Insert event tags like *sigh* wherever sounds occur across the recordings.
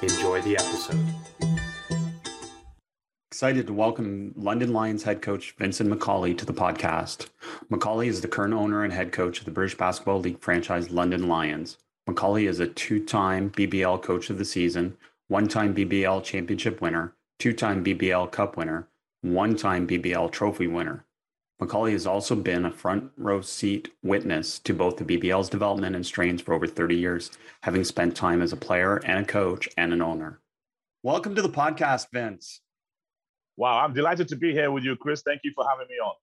Enjoy the episode. Excited to welcome London Lions head coach Vincent Macaulay to the podcast. Macaulay is the current owner and head coach of the British Basketball League franchise London Lions. Macaulay is a two time BBL coach of the season, one time BBL championship winner, two time BBL cup winner, one time BBL trophy winner. Macaulay has also been a front row seat witness to both the BBL's development and strains for over 30 years, having spent time as a player and a coach and an owner. Welcome to the podcast, Vince. Wow, I'm delighted to be here with you, Chris. Thank you for having me on.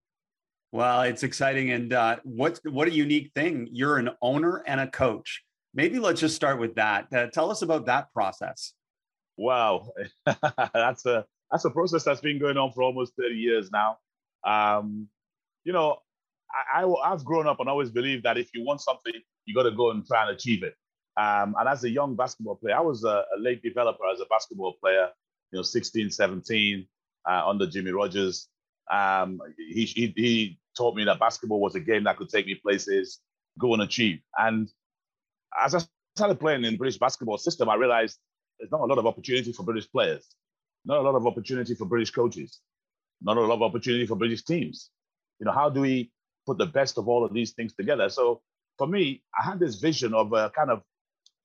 Well, it's exciting, and uh, what what a unique thing! You're an owner and a coach. Maybe let's just start with that. Uh, tell us about that process. Wow, *laughs* that's a that's a process that's been going on for almost 30 years now. Um, you know, I, I, have grown up and always believed that if you want something, you got to go and try and achieve it. Um, and as a young basketball player, I was a, a, late developer as a basketball player, you know, 16, 17, uh, under Jimmy Rogers. Um, he, he, he taught me that basketball was a game that could take me places, go and achieve. And as I started playing in the British basketball system, I realized there's not a lot of opportunity for British players, not a lot of opportunity for British coaches, not a lot of opportunity for British teams. You know, how do we put the best of all of these things together? So for me, I had this vision of a kind of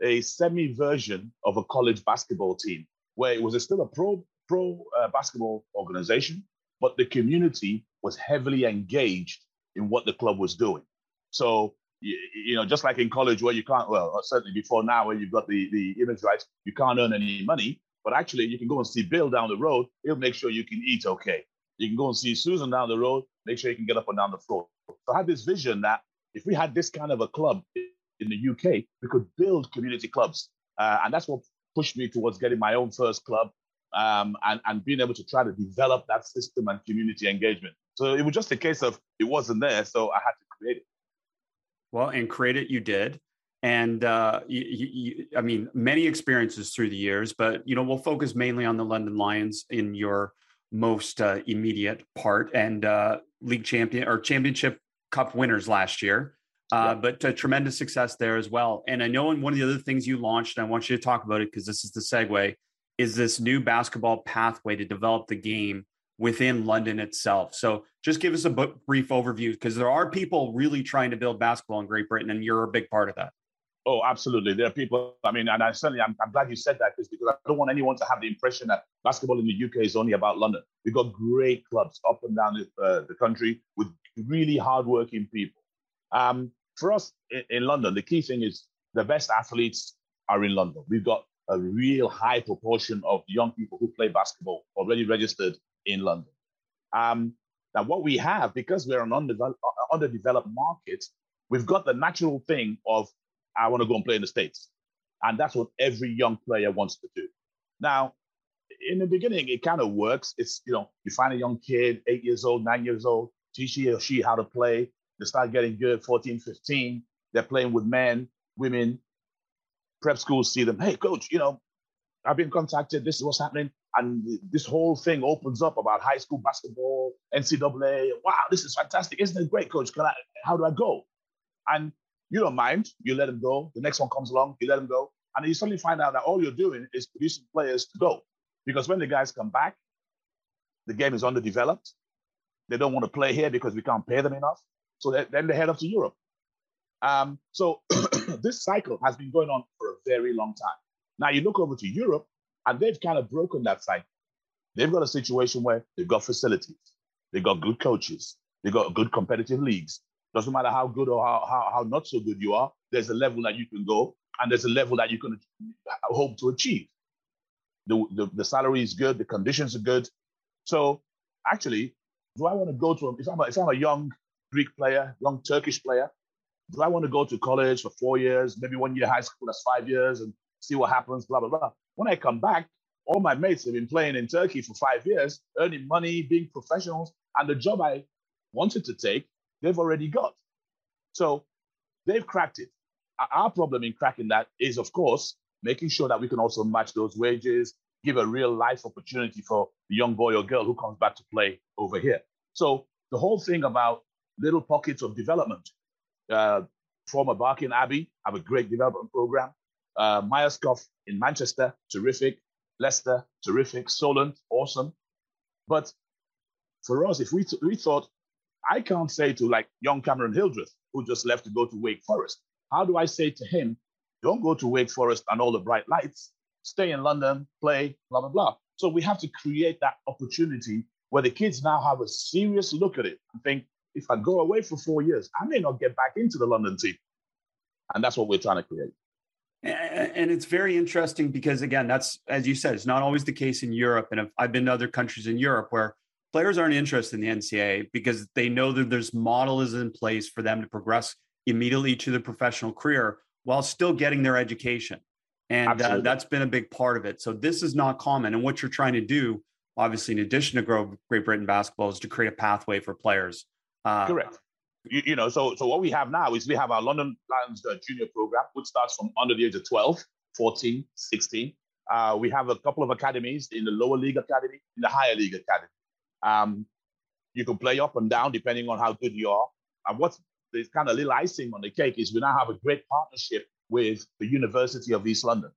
a semi version of a college basketball team where it was a, still a pro pro uh, basketball organization, but the community was heavily engaged in what the club was doing. So you, you, know, just like in college where you can't, well, certainly before now where you've got the, the image rights, you can't earn any money, but actually you can go and see Bill down the road. He'll make sure you can eat okay. You can go and see Susan down the road, make sure you can get up and down the floor. So I had this vision that if we had this kind of a club in the UK, we could build community clubs. Uh, and that's what pushed me towards getting my own first club um, and, and being able to try to develop that system and community engagement. So it was just a case of it wasn't there, so I had to create it. Well, and create it you did. And uh, you, you, I mean, many experiences through the years, but you know, we'll focus mainly on the London Lions in your most uh, immediate part and uh, league champion or championship cup winners last year. Uh, yeah. But uh, tremendous success there as well. And I know in one of the other things you launched, and I want you to talk about it because this is the segue, is this new basketball pathway to develop the game within London itself. So just give us a brief overview because there are people really trying to build basketball in Great Britain, and you're a big part of that. Oh, absolutely. There are people. I mean, and I certainly, I'm, I'm glad you said that because I don't want anyone to have the impression that basketball in the UK is only about London. We've got great clubs up and down the, uh, the country with really hardworking people. Um, for us in, in London, the key thing is the best athletes are in London. We've got a real high proportion of young people who play basketball already registered in London. Um, now, what we have, because we're an uh, underdeveloped market, we've got the natural thing of, I want to go and play in the States. And that's what every young player wants to do. Now, in the beginning, it kind of works. It's, you know, you find a young kid, eight years old, nine years old, teach he or she how to play. They start getting good, 14, 15. They're playing with men, women. Prep schools see them, hey, coach, you know, I've been contacted. This is what's happening and this whole thing opens up about high school basketball, NCAA. Wow, this is fantastic! Isn't it great, coach? Can I? How do I go? And you don't mind. You let them go. The next one comes along. You let them go, and you suddenly find out that all you're doing is producing players to go. Because when the guys come back, the game is underdeveloped. They don't want to play here because we can't pay them enough. So they, then they head off to Europe. Um, so *clears throat* this cycle has been going on for a very long time. Now you look over to Europe, and they've kind of broken that cycle. They've got a situation where they've got facilities, they've got good coaches, they've got good competitive leagues. Doesn't matter how good or how, how, how not so good you are, there's a level that you can go and there's a level that you can hope to achieve. The, the, the salary is good, the conditions are good. So actually, do I want to go to, if I'm a, if I'm a young Greek player, young Turkish player, do I want to go to college for four years, maybe one year high school, that's five years, and see what happens, blah, blah, blah. When I come back, all my mates have been playing in Turkey for five years, earning money, being professionals, and the job I wanted to take, they've already got. So they've cracked it. Our problem in cracking that is, of course, making sure that we can also match those wages, give a real life opportunity for the young boy or girl who comes back to play over here. So the whole thing about little pockets of development. Uh, former Barking Abbey have a great development program. Uh, Myerscough in Manchester, terrific. Leicester, terrific. Solent, awesome. But for us, if we, th- we thought, I can't say to like young Cameron Hildreth, who just left to go to Wake Forest, how do I say to him, don't go to Wake Forest and all the bright lights, stay in London, play, blah, blah, blah. So we have to create that opportunity where the kids now have a serious look at it and think, if I go away for four years, I may not get back into the London team. And that's what we're trying to create. And it's very interesting because, again, that's, as you said, it's not always the case in Europe. And I've been to other countries in Europe where players aren't interested in the NCAA because they know that there's models in place for them to progress immediately to the professional career while still getting their education. And uh, that's been a big part of it. So this is not common. And what you're trying to do, obviously, in addition to grow Great Britain basketball, is to create a pathway for players. Uh, Correct. You, you, know, so so what we have now is we have our London Lions uh, junior program, which starts from under the age of 12, 14, 16. Uh, we have a couple of academies in the lower league academy, in the higher league academy. Um, you can play up and down depending on how good you are. And what's the kind of little icing on the cake is we now have a great partnership with the University of East London.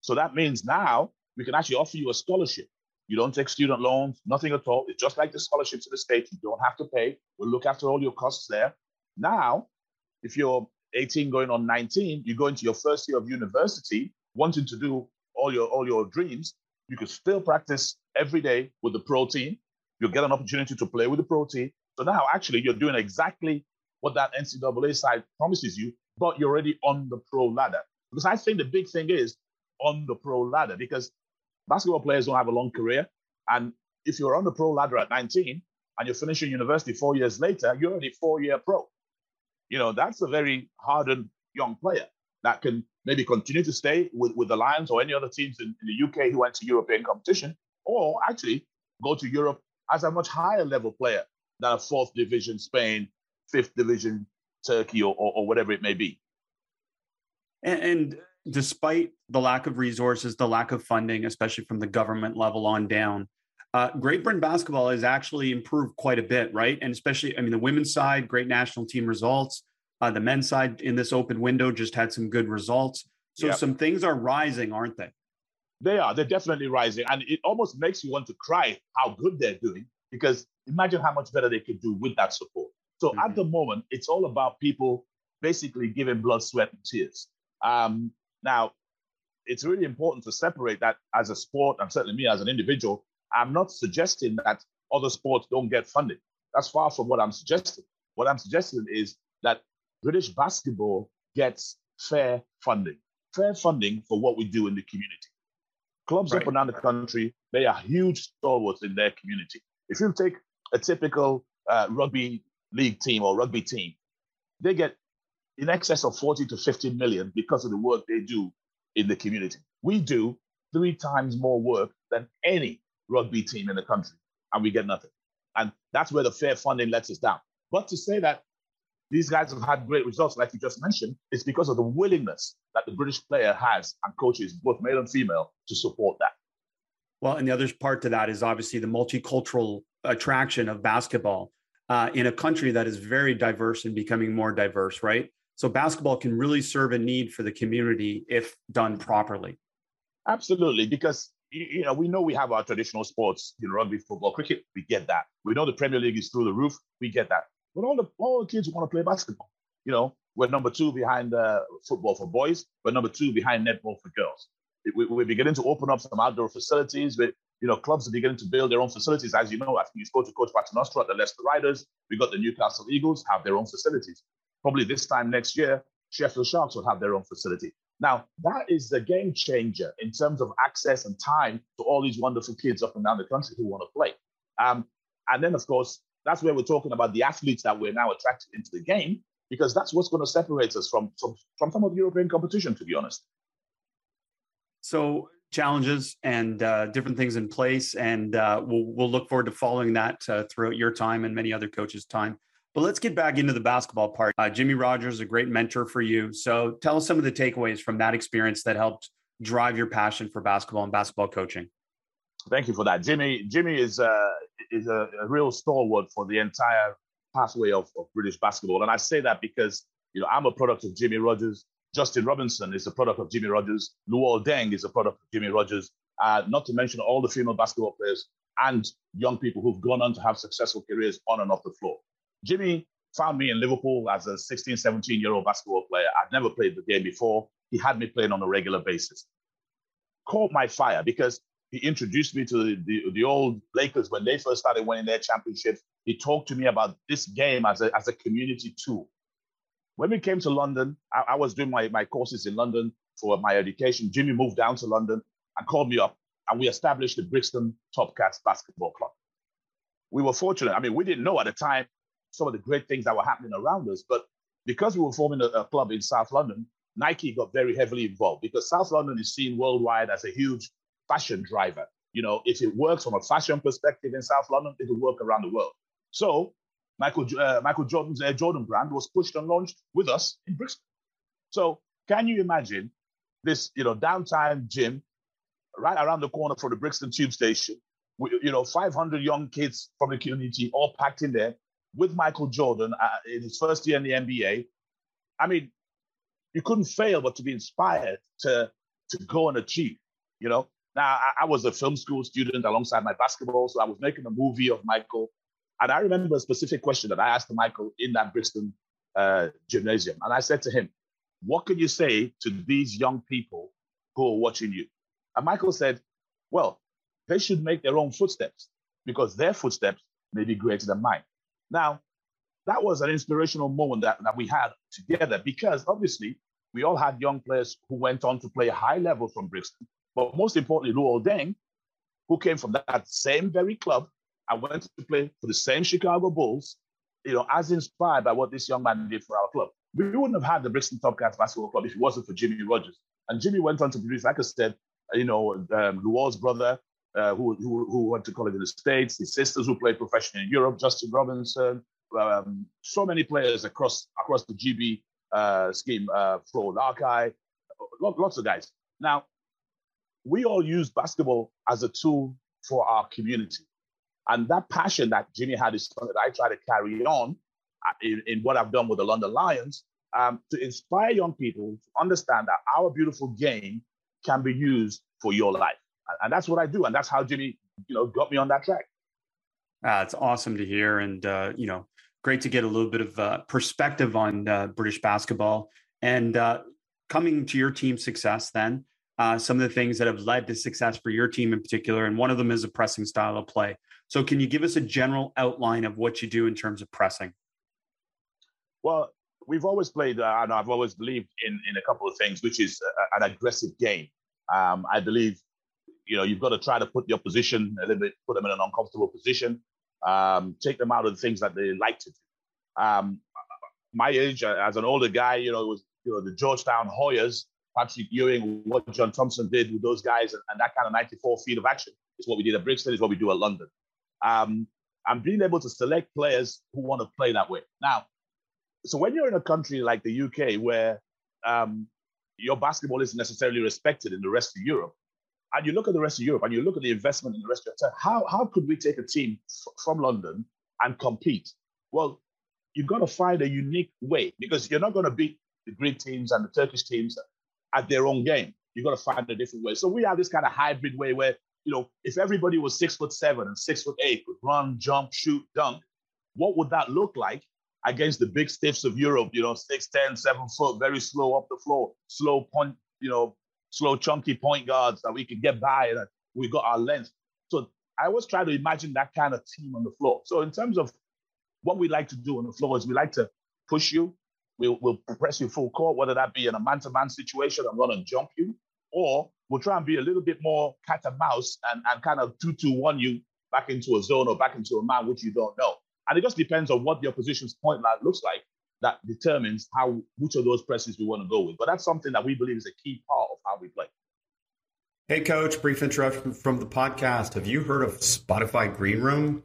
So that means now we can actually offer you a scholarship. You don't take student loans, nothing at all. It's just like the scholarships in the States. You don't have to pay. We'll look after all your costs there. Now, if you're 18 going on 19, you go into your first year of university, wanting to do all your all your dreams, you can still practice every day with the pro team. You'll get an opportunity to play with the pro team. So now actually you're doing exactly what that NCAA side promises you, but you're already on the pro ladder. Because I think the big thing is on the pro ladder because basketball players don't have a long career. And if you're on the pro ladder at 19 and you're finishing university four years later, you're already four year pro. You know, that's a very hardened young player that can maybe continue to stay with, with the Lions or any other teams in, in the UK who went to European competition, or actually go to Europe as a much higher level player than a fourth division Spain, fifth division Turkey, or, or, or whatever it may be. And, and despite the lack of resources, the lack of funding, especially from the government level on down, uh, Great Britain basketball has actually improved quite a bit, right? And especially, I mean, the women's side, great national team results. Uh, the men's side in this open window just had some good results. So yep. some things are rising, aren't they? They are. They're definitely rising. And it almost makes you want to cry how good they're doing because imagine how much better they could do with that support. So mm-hmm. at the moment, it's all about people basically giving blood, sweat, and tears. Um, now, it's really important to separate that as a sport, and certainly me as an individual. I'm not suggesting that other sports don't get funded. That's far from what I'm suggesting. What I'm suggesting is that British basketball gets fair funding, fair funding for what we do in the community. Clubs right. up and down the country, they are huge stalwarts in their community. If you take a typical uh, rugby league team or rugby team, they get in excess of 40 to 50 million because of the work they do in the community. We do three times more work than any rugby team in the country, and we get nothing. And that's where the fair funding lets us down. But to say that these guys have had great results, like you just mentioned, it's because of the willingness that the British player has and coaches, both male and female, to support that. Well, and the other part to that is obviously the multicultural attraction of basketball uh, in a country that is very diverse and becoming more diverse, right? So basketball can really serve a need for the community if done properly. Absolutely, because you know we know we have our traditional sports, you know, rugby, football, cricket. We get that. We know the Premier League is through the roof. We get that. But all the all the kids want to play basketball. You know, we're number two behind uh, football for boys. We're number two behind netball for girls. We, we're beginning to open up some outdoor facilities. With you know, clubs are beginning to build their own facilities. As you know, I think you spoke to Coach Paternostro at the Leicester Riders. We got the Newcastle Eagles have their own facilities. Probably this time next year, Sheffield Sharks will have their own facility. Now, that is the game changer in terms of access and time to all these wonderful kids up and down the country who want to play. Um, and then, of course, that's where we're talking about the athletes that we're now attracted into the game, because that's what's going to separate us from, from, from some of the European competition, to be honest. So, challenges and uh, different things in place, and uh, we'll we'll look forward to following that uh, throughout your time and many other coaches' time. But let's get back into the basketball part. Uh, Jimmy Rogers a great mentor for you. So tell us some of the takeaways from that experience that helped drive your passion for basketball and basketball coaching. Thank you for that, Jimmy. Jimmy is uh, is a, a real stalwart for the entire pathway of, of British basketball, and I say that because you know I'm a product of Jimmy Rogers. Justin Robinson is a product of Jimmy Rogers. Luol Deng is a product of Jimmy Rogers. Uh, not to mention all the female basketball players and young people who've gone on to have successful careers on and off the floor. Jimmy found me in Liverpool as a 16, 17 year old basketball player. I'd never played the game before. He had me playing on a regular basis. Caught my fire because he introduced me to the, the, the, old Lakers when they first started winning their championships. He talked to me about this game as a, as a community tool. When we came to London, I, I was doing my, my courses in London for my education. Jimmy moved down to London and called me up, and we established the Brixton Top Cats Basketball Club. We were fortunate. I mean, we didn't know at the time some of the great things that were happening around us, but because we were forming a, a club in South London, Nike got very heavily involved because South London is seen worldwide as a huge fashion driver. You know, if it works from a fashion perspective in South London, it'll work around the world. So Michael uh, Michael Jordan's Air Jordan brand was pushed and launched with us in Brixton. So can you imagine this, you know, downtown gym right around the corner from the Brixton Tube Station? You know, 500 young kids from the community all packed in there with Michael Jordan uh, in his first year in the NBA. I mean, you couldn't fail but to be inspired to to go and achieve. You know, now, I, I, was a film school student alongside my basketball, so I was making a movie of Michael. And I remember a specific question that I asked Michael in that Brixton uh, gymnasium. And I said to him, What can you say to these young people who are watching you? And Michael said, Well, they should make their own footsteps because their footsteps may be greater than mine. Now, that was an inspirational moment that, that we had together because obviously we all had young players who went on to play high level from Brixton but most importantly, Luol Deng, who came from that same very club and went to play for the same Chicago Bulls, you know, as inspired by what this young man did for our club. We wouldn't have had the Brixton Top Cats Basketball Club if it wasn't for Jimmy Rogers. And Jimmy went on to produce, like I said, you know, um, Luol's brother, uh, who, who, who went to college in the States, his sisters who played professionally in Europe, Justin Robinson, um, so many players across across the GB uh, scheme, uh, Flo Larkai, lots of guys. Now, we all use basketball as a tool for our community. And that passion that Jimmy had is something that I try to carry on uh, in, in what I've done with the London Lions um, to inspire young people to understand that our beautiful game can be used for your life. And, and that's what I do. And that's how Jimmy, you know, got me on that track. Uh, it's awesome to hear. And, uh, you know, great to get a little bit of uh, perspective on uh, British basketball. And uh, coming to your team's success then, uh, some of the things that have led to success for your team in particular. And one of them is a pressing style of play. So, can you give us a general outline of what you do in terms of pressing? Well, we've always played, uh, and I've always believed in, in a couple of things, which is a, an aggressive game. Um, I believe, you know, you've got to try to put the opposition a little bit, put them in an uncomfortable position, um, take them out of the things that they like to do. Um, my age, uh, as an older guy, you know, it was you know the Georgetown Hoyas Patrick Ewing, what John Thompson did with those guys, and, and, that kind of 94 feet of action is what we did at Brixton, is what we do at London. Um, and being able to select players who want to play that way. Now, so when you're in a country like the UK where um, your basketball isn't necessarily respected in the rest of Europe, and you look at the rest of Europe and you look at the investment in the rest of Europe, how, how could we take a team f- from London and compete? Well, you've got to find a unique way because you're not going to beat the Greek teams and the Turkish teams at their own game. You've got to find a different way. So we have this kind of hybrid way where, you know, if everybody was six foot seven and six foot eight could run, jump, shoot, dunk, what would that look like against the big stiffs of Europe? You know, six, ten, seven foot, very slow up the floor, slow point, you know, slow, chunky point guards that we could get by and that we got our length. So I always try to imagine that kind of team on the floor. So in terms of what we like to do on the floor is we like to push you, We'll, we'll press you full court, whether that be in a man to man situation and run and jump you, or we'll try and be a little bit more cat and mouse and, and kind of two to one you back into a zone or back into a man which you don't know. And it just depends on what the opposition's point line looks like that determines how which of those presses we want to go with. But that's something that we believe is a key part of how we play. Hey, coach, brief interruption from the podcast. Have you heard of Spotify Green Room?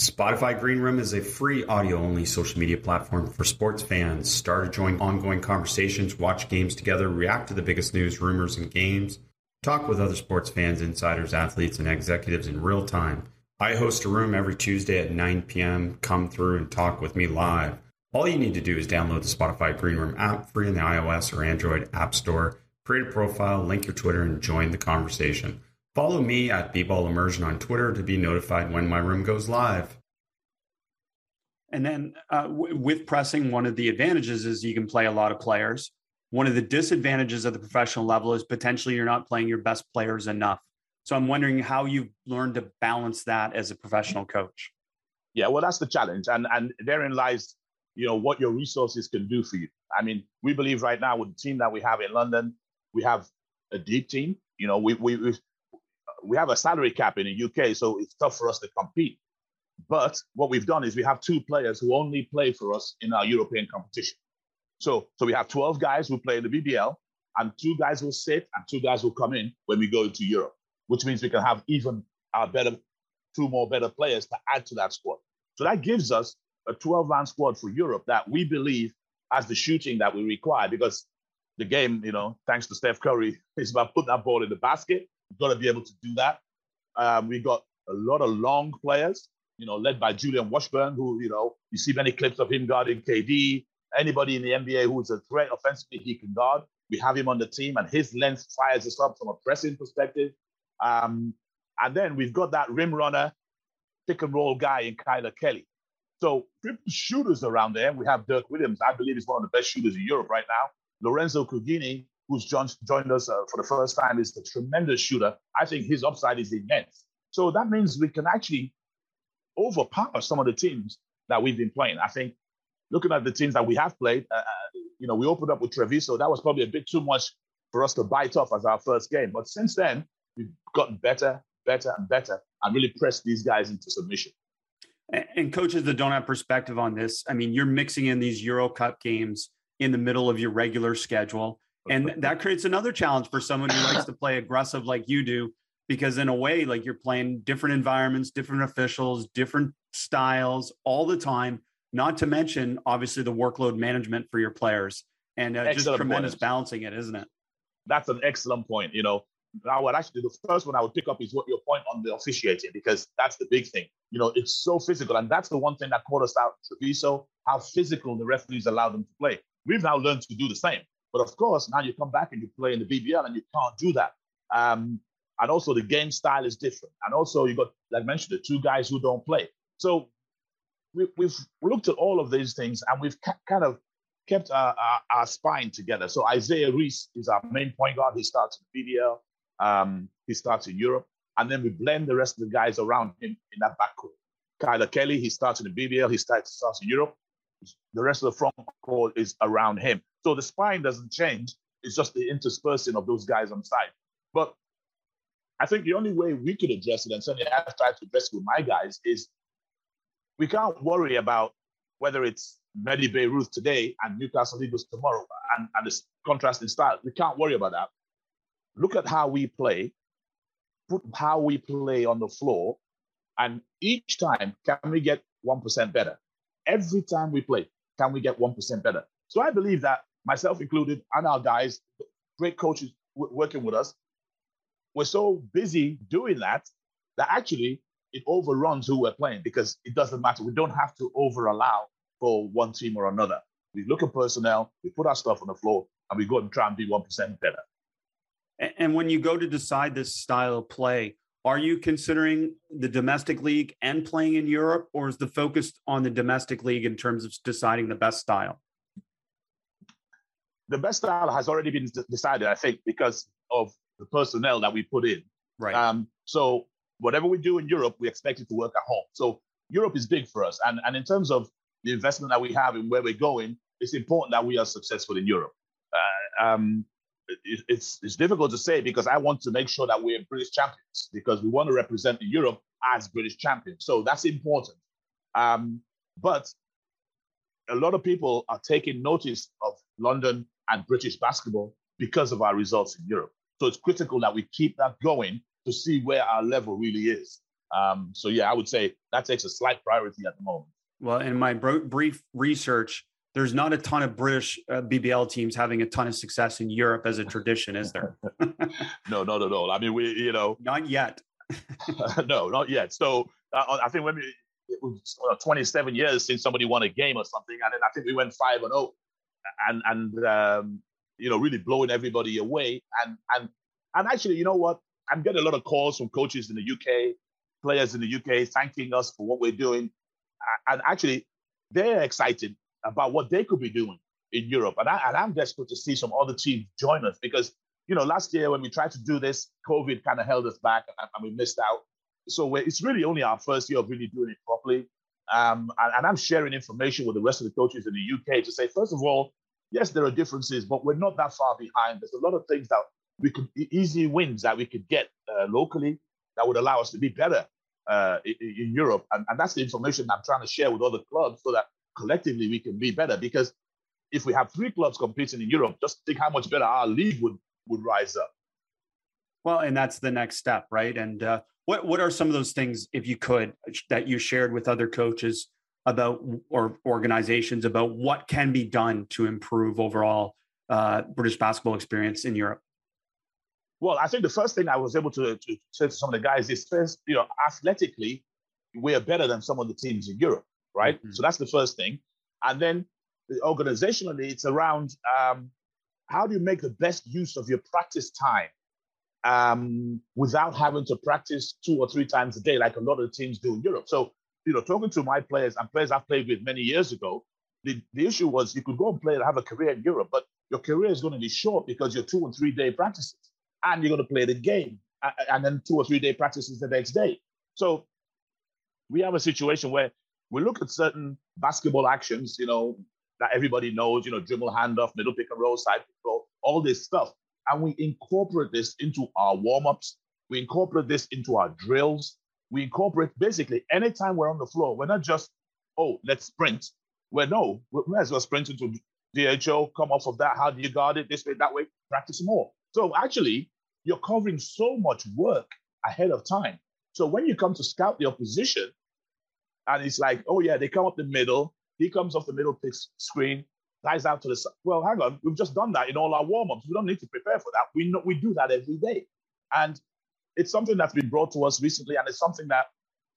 Spotify Green Room is a free audio only social media platform for sports fans. Start or join ongoing conversations, watch games together, react to the biggest news, rumors, and games, talk with other sports fans, insiders, athletes, and executives in real time. I host a room every Tuesday at 9 p.m. Come through and talk with me live. All you need to do is download the Spotify Green Room app free in the iOS or Android App Store create a profile, link your Twitter, and join the conversation. Follow me at B-Ball Immersion on Twitter to be notified when my room goes live. And then uh, w- with pressing, one of the advantages is you can play a lot of players. One of the disadvantages of the professional level is potentially you're not playing your best players enough. So I'm wondering how you've learned to balance that as a professional coach. Yeah, well, that's the challenge, and and therein lies, you know, what your resources can do for you. I mean, we believe right now with the team that we have in London, we have a deep team. You know, we we we have a salary cap in the UK, so it's tough for us to compete. But what we've done is we have two players who only play for us in our European competition. So so we have 12 guys who play in the BBL, and two guys will sit, and two guys will come in when we go into Europe, which means we can have even our better two more better players to add to that squad. So that gives us a 12-man squad for Europe that we believe has the shooting that we require because the game, you know, thanks to Steph Curry, *laughs* is about putting that ball in the basket. You've got to be able to do that. Um, we got a lot of long players, you know, led by Julian Washburn, who, you know, you see many clips of him guarding KD. Anybody in the NBA who's a threat offensively, he can guard. We have him on the team, and his length fires us up from a pressing perspective. Um, and then we've got that rim runner, pick and roll guy in Kyler Kelly. So shooters around there. We have Dirk Williams. I believe he's one of the best shooters in Europe right now. Lorenzo Cugini, who's joined, us uh, for the first time, is a tremendous shooter. I think his upside is immense. So that means we can actually overpower some of the teams that we've been playing. I think looking at the teams that we have played, uh, uh, you know, we opened up with Treviso. That was probably a bit too much for us to bite off as our first game. But since then, we've gotten better, better, and better, and really pressed these guys into submission. And coaches that don't have perspective on this, I mean, you're mixing in these Euro Cup games in the middle of your regular schedule. And that creates another challenge for someone who likes to play aggressive like you do, because in a way, like you're playing different environments, different officials, different styles all the time. Not to mention, obviously, the workload management for your players and uh, just tremendous point. balancing it, isn't it? That's an excellent point. You know, I would actually the first one I would pick up is what your point on the officiating because that's the big thing. You know, it's so physical, and that's the one thing that caught us out. Treviso, how physical the referees allow them to play. We've now learned to do the same. But of course, now you come back and you play in the BBL and you can't do that. Um, and also the game style is different. And also you got, like I mentioned, the two guys who don't play. So we, have looked at all of these things and we've ca- kind of kept our, our, our, spine together. So Isaiah Reese is our main point guard. He starts in the BBL. Um, he starts in Europe. And then we blend the rest of the guys around him in that backcourt. Kyler Kelly, he starts in the BBL. He starts, starts in Europe the rest of the front court is around him. So the spine doesn't change. It's just the interspersing of those guys on the side. But I think the only way we could address it, and certainly I've tried to address it with my guys, is we can't worry about whether it's Medi Bayreuth today and Newcastle Eagles tomorrow and, and the contrast in style. We can't worry about that. Look at how we play, put how we play on the floor, and each time can we get 1% better? Every time we play, can we get 1% better? So I believe that myself included and our guys, great coaches working with us, we're so busy doing that that actually it overruns who we're playing because it doesn't matter. We don't have to over allow for one team or another. We look at personnel, we put our stuff on the floor, and we go and try and be 1% better. And when you go to decide this style of play, are you considering the domestic league and playing in Europe, or is the focus on the domestic league in terms of deciding the best style? The best style has already been decided, I think, because of the personnel that we put in. Right. Um, so whatever we do in Europe, we expect it to work at home. So Europe is big for us, and and in terms of the investment that we have and where we're going, it's important that we are successful in Europe. Uh, um, it's it's difficult to say because I want to make sure that we're British champions because we want to represent Europe as British champions. So that's important. Um, but a lot of people are taking notice of London and British basketball because of our results in Europe. So it's critical that we keep that going to see where our level really is. Um, so yeah, I would say that takes a slight priority at the moment. Well, in my brief research, there's not a ton of British uh, BBL teams having a ton of success in Europe as a tradition, is there? *laughs* no, not at all. I mean, we, you know, not yet. *laughs* no, not yet. So uh, I think when we, it was uh, 27 years since somebody won a game or something, and then I think we went five and zero, oh, and and um, you know, really blowing everybody away. And and and actually, you know what? I'm getting a lot of calls from coaches in the UK, players in the UK, thanking us for what we're doing, and actually, they're excited about what they could be doing in Europe. And, I, and I'm desperate to see some other teams join us because, you know, last year when we tried to do this, COVID kind of held us back and, and we missed out. So it's really only our first year of really doing it properly. Um, and, and, I'm sharing information with the rest of the coaches in the UK to say, first of all, yes, there are differences, but we're not that far behind. There's a lot of things that we could easy wins that we could get uh, locally that would allow us to be better uh, in, in, Europe. And, and that's the information I'm trying to share with other clubs so that collectively we can be better. Because if we have three clubs competing in Europe, just think how much better our league would would rise up. Well, and that's the next step, right? And uh, what what are some of those things, if you could, that you shared with other coaches about or organizations about what can be done to improve overall uh, British basketball experience in Europe? Well, I think the first thing I was able to, to say to some of the guys is first, you know, athletically, we are better than some of the teams in Europe right? Mm-hmm. So that's the first thing. And then organizationally, it's around um, how do you make the best use of your practice time um, without having to practice two or three times a day, like a lot of the teams do in Europe. So, you know, talking to my players and players I've played with many years ago, the, the issue was you could go and play and have a career in Europe, but your career is going to be short because you're two and three day practices and you're going to play the game and then two or three day practices the next day. So we have a situation where we look at certain basketball actions, you know, that everybody knows, you know, dribble, handoff, middle pick and roll, side roll, all this stuff. And we incorporate this into our warm-ups. We incorporate this into our drills. We incorporate basically anytime we're on the floor, we're not just, oh, let's sprint. We're no, we might as well sprint into DHO, come off of that. How do you guard it? This way, that way, practice more. So actually, you're covering so much work ahead of time. So when you come to scout the opposition, and it's like, oh yeah, they come up the middle. He comes off the middle pick screen, dies out to the side. Well, hang on, we've just done that in all our warm-ups. We don't need to prepare for that. We know we do that every day. And it's something that's been brought to us recently, and it's something that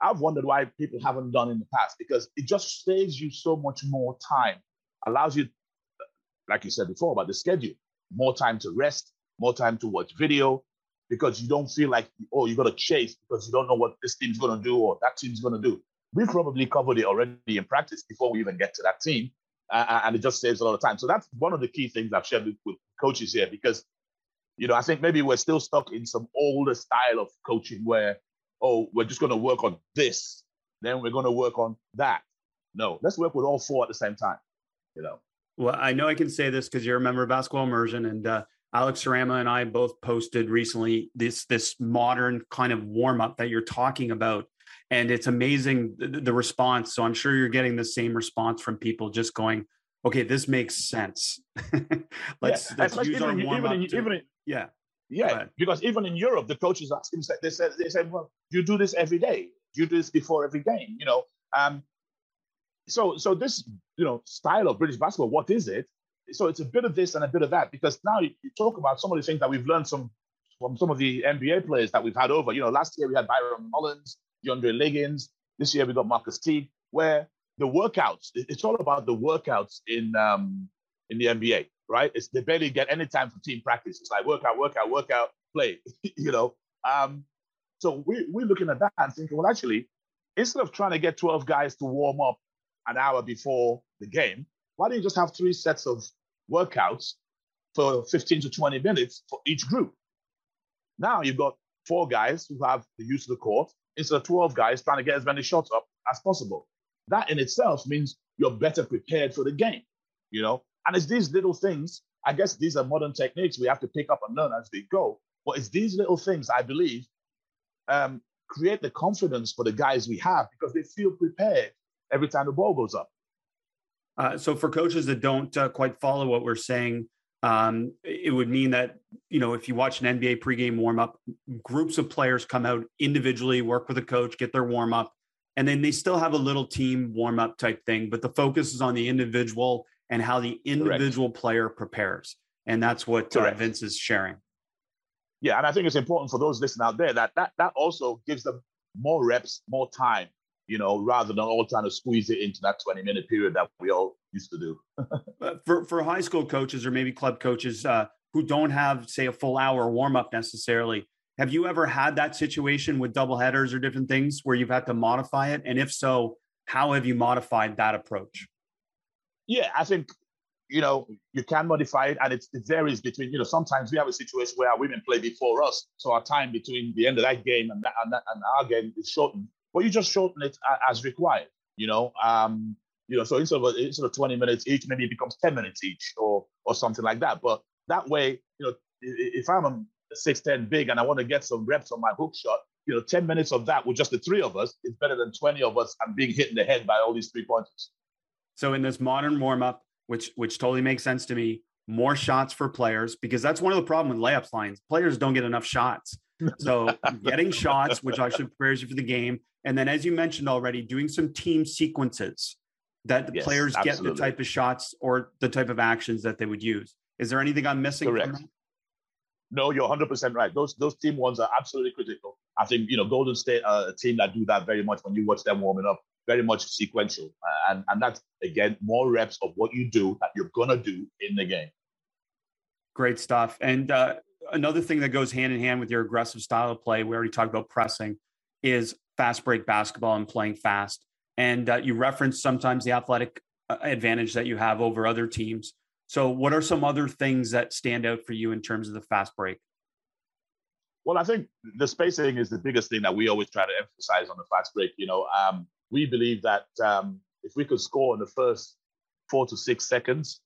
I've wondered why people haven't done in the past because it just saves you so much more time, allows you, like you said before, about the schedule, more time to rest, more time to watch video, because you don't feel like, oh, you got to chase because you don't know what this team's going to do or that team's going to do we probably covered it already in practice before we even get to that team. Uh, and it just saves a lot of time. So that's one of the key things I've shared with, with coaches here because, you know, I think maybe we're still stuck in some older style of coaching where, oh, we're just going to work on this, then we're going to work on that. No, let's work with all four at the same time, you know. Well, I know I can say this because you're a member of Basketball Immersion, and uh, Alex Sarama and I both posted recently this this modern kind of warm up that you're talking about and it's amazing the, the response. So I'm sure you're getting the same response from people just going, okay, this makes sense. let's, *laughs* yeah. let's use our warm up. Even yeah. Yeah, because even in Europe, the coaches ask him, they said, they said, well, you do this every day. You do this before every game, you know. Um, so, so this, you know, style of British basketball, what is it? So it's a bit of this and a bit of that, because now you, you talk about some of the things that we've learned some, from some of the NBA players that we've had over. You know, last year we had Byron Mullens, DeAndre Liggins. This year we got Marquis Teague, where the workouts, it's all about the workouts in um, in the NBA, right? It's, they barely get any time for team practice. It's like workout, workout, workout, play, *laughs* you know. Um, so we, we're looking at that and thinking, well, actually, instead of trying to get 12 guys to warm up an hour before the game, why don't you just have three sets of workouts for 15 to 20 minutes for each group? Now you've got four guys who have the use of the court, instead of 12 guys trying to get as many shots up as possible. That in itself means you're better prepared for the game, you know? And it's these little things, I guess these are modern techniques we have to pick up and learn as they go. But it's these little things, I believe, um, create the confidence for the guys we have because they feel prepared every time the ball goes up. Uh, so, for coaches that don't uh, quite follow what we're saying, um, it would mean that you know if you watch an NBA pregame warm up, groups of players come out individually, work with a coach, get their warm up, and then they still have a little team warm up type thing. But the focus is on the individual and how the individual Correct. player prepares, and that's what uh, Vince is sharing. Yeah, and I think it's important for those listening out there that that that also gives them more reps, more time, you know, rather than all trying to squeeze it into that 20 minute period that we all used to do. *laughs* for, for high school coaches or maybe club coaches uh, who don't have, say, a full hour warm up necessarily, have you ever had that situation with double headers or different things where you've had to modify it? And if so, how have you modified that approach? Yeah, I think you know you can modify it, and it, it varies between. You know, sometimes we have a situation where our women play before us, so our time between the end of that game and that, and, that, and our game is shortened but you just shorten it as required. You know, um, you know, so instead of instead of 20 minutes each, maybe it becomes 10 minutes each, or or something like that. But that way, you know, if I'm a 6'10 big and I want to get some reps on my hook shot, you know, 10 minutes of that with just the three of us is better than 20 of us and being hit in the head by all these three pointers. So in this modern warm up, which which totally makes sense to me, more shots for players because that's one of the problem with layups lines. Players don't get enough shots. So getting shots, which actually prepares you for the game, and then, as you mentioned already, doing some team sequences that the yes, players absolutely. get the type of shots or the type of actions that they would use. Is there anything I'm missing? Correct. No, you're 100% right. Those those team ones are absolutely critical. I think you know Golden State are a team that do that very much when you watch them warming up, very much sequential, uh, and and that's again more reps of what you do that you're gonna do in the game. Great stuff. And uh, another thing that goes hand in hand with your aggressive style of play, we already talked about pressing, is fast break basketball and playing fast. And uh, you reference sometimes the athletic uh, advantage that you have over other teams. So, what are some other things that stand out for you in terms of the fast break? Well, I think the spacing is the biggest thing that we always try to emphasize on the fast break. You know, um, we believe that um, if we could score in the first four to six seconds,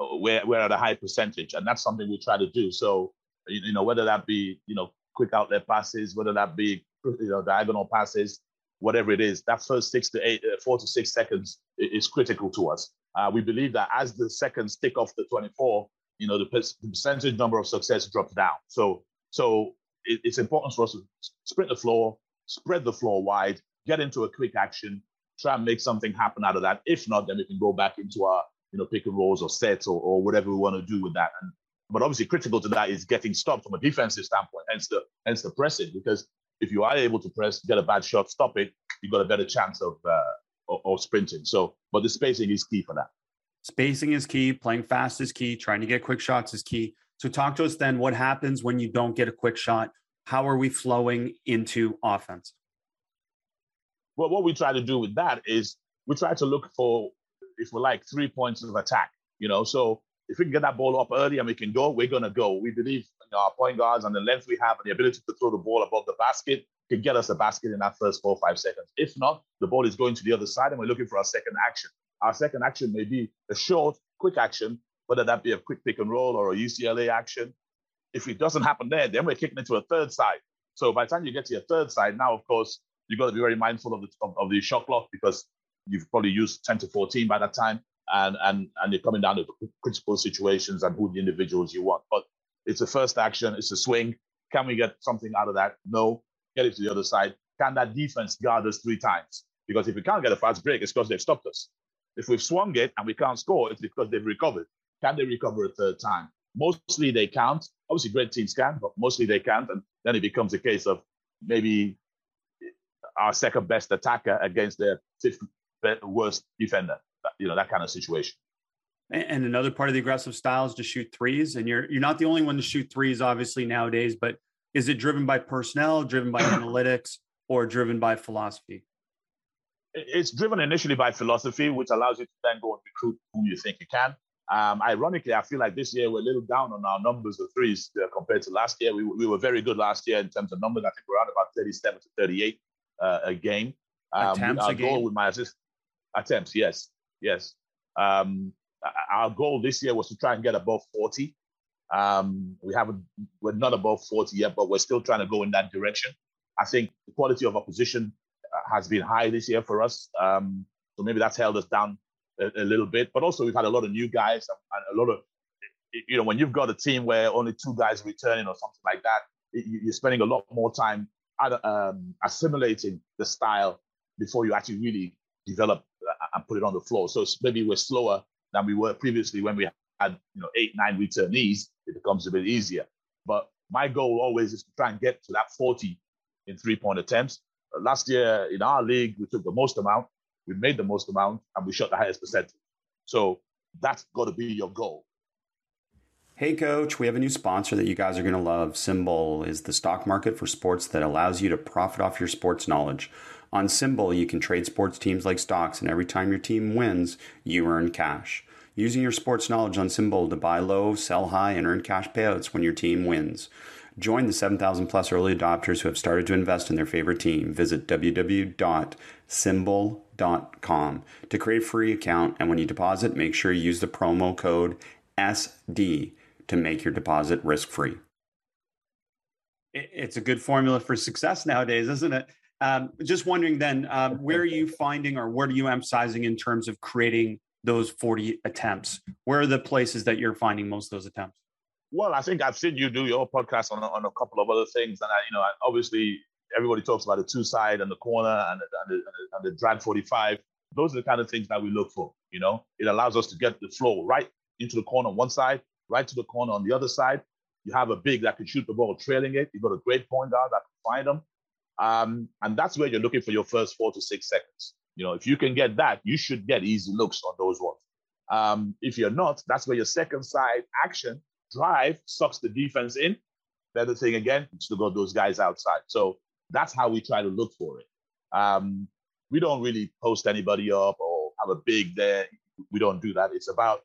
uh, we're, we're at a high percentage, and that's something we try to do. So, you know, whether that be you know quick outlet passes, whether that be you know, diagonal passes, whatever it is, that first six to eight, uh, four to six seconds is, critical to us. Uh, we believe that as the seconds tick off the 24, you know, the, the percentage number of success drops down. So, so it, it's important for us to sprint the floor, spread the floor wide, get into a quick action, try and make something happen out of that. If not, then we can go back into our, you know, pick and rolls or sets or, or whatever we want to do with that. And but obviously critical to that is getting stopped from a defensive standpoint, hence the hence the pressing, because if you are able to press, get a bad shot, stop it, you've got a better chance of, uh, of, of sprinting. So, but the spacing is key for that. Spacing is key. Playing fast is key. Trying to get quick shots is key. So, talk to us then. What happens when you don't get a quick shot? How are we flowing into offense? Well, what we try to do with that is we try to look for, if we like, three points of attack. You know, so if we can get that ball up early and we can go, we're going to go. We believe our point guards and the length we have and the ability to throw the ball above the basket can get us a basket in that first four five seconds. If not, the ball is going to the other side and we're looking for our second action. Our second action may be a short, quick action, whether that be a quick pick and roll or a UCLA action. If it doesn't happen there, then we're kicking it into a third side. So by the time you get to your third side, now, of course, you've got to be very mindful of the, of, of the shot clock because you've probably used 10 to 14 by that time and and and you're coming down to principal situations and who the individuals you want. But it's a first action, it's a swing. Can we get something out of that? No. Get it to the other side. Can that defense guard us three times? Because if we can't get a fast break, it's because they've stopped us. If we've swung it and we can't score, it's because they've recovered. Can they recover a third time? Mostly they can't. Obviously, great teams can, but mostly they can't. And then it becomes a case of maybe our second best attacker against their fifth worst defender you know that kind of situation. And another part of the aggressive style is to shoot threes, and you're you're not the only one to shoot threes, obviously nowadays. But is it driven by personnel, driven by *clears throat* analytics, or driven by philosophy? It's driven initially by philosophy, which allows you to then go and recruit who you think you can. Um, ironically, I feel like this year we're a little down on our numbers of threes uh, compared to last year. We, we were very good last year in terms of numbers. I think we're at about 37 to 38 uh, a game. Um, attempts our a game? with my assist attempts, yes. Yes. Um, our goal this year was to try and get above 40. Um, we haven't, we're not above 40 yet, but we're still trying to go in that direction. I think the quality of opposition uh, has been high this year for us. Um, so maybe that's held us down a, a, little bit. But also, we've had a lot of new guys and a lot of you know, when you've got a team where only two guys returning or something like that, you're spending a lot more time um, assimilating the style before you actually really develop and put it on the floor. So maybe we're slower than we were previously when we had you know eight nine returnees. It becomes a bit easier. But my goal always is to try and get to that 40 in three point attempts. Uh, last year in our league, we took the most amount, we made the most amount, and we shot the highest percentage. So that's got to be your goal. Hey, coach, we have a new sponsor that you guys are going to love. Simbull is the stock market for sports that allows you to profit off your sports knowledge. On Simbull, you can trade sports teams like stocks, and every time your team wins, you earn cash. Using your sports knowledge on Simbull to buy low, sell high, and earn cash payouts when your team wins. Join the 7,000 plus early adopters who have started to invest in their favorite team. Visit www.simbull.com to create a free account, and when you deposit, make sure you use the promo code SD to make your deposit risk free. It's a good formula for success nowadays, isn't it? Um, just wondering then, um, where are you finding or what are you emphasizing in terms of creating those 40 attempts? Where are the places that you're finding most of those attempts? Well, I think I've seen you do your podcast on, on a couple of other things. And, I, you know, obviously everybody talks about the two side and the corner and the, and the, and the drag 45. Those are the kind of things that we look for. You know, it allows us to get the flow right into the corner on one side right to the corner on the other side. You have a big that can shoot the ball trailing it. You've got a great point guard that can find them. Um, and that's where you're looking for your first four to six seconds. You know, if you can get that, you should get easy looks on those ones. Um, if you're not, that's where your second side action drive sucks the defense in. Better thing again, to go those guys outside. So that's how we try to look for it. Um, we don't really post anybody up or have a big there. We don't do that. It's about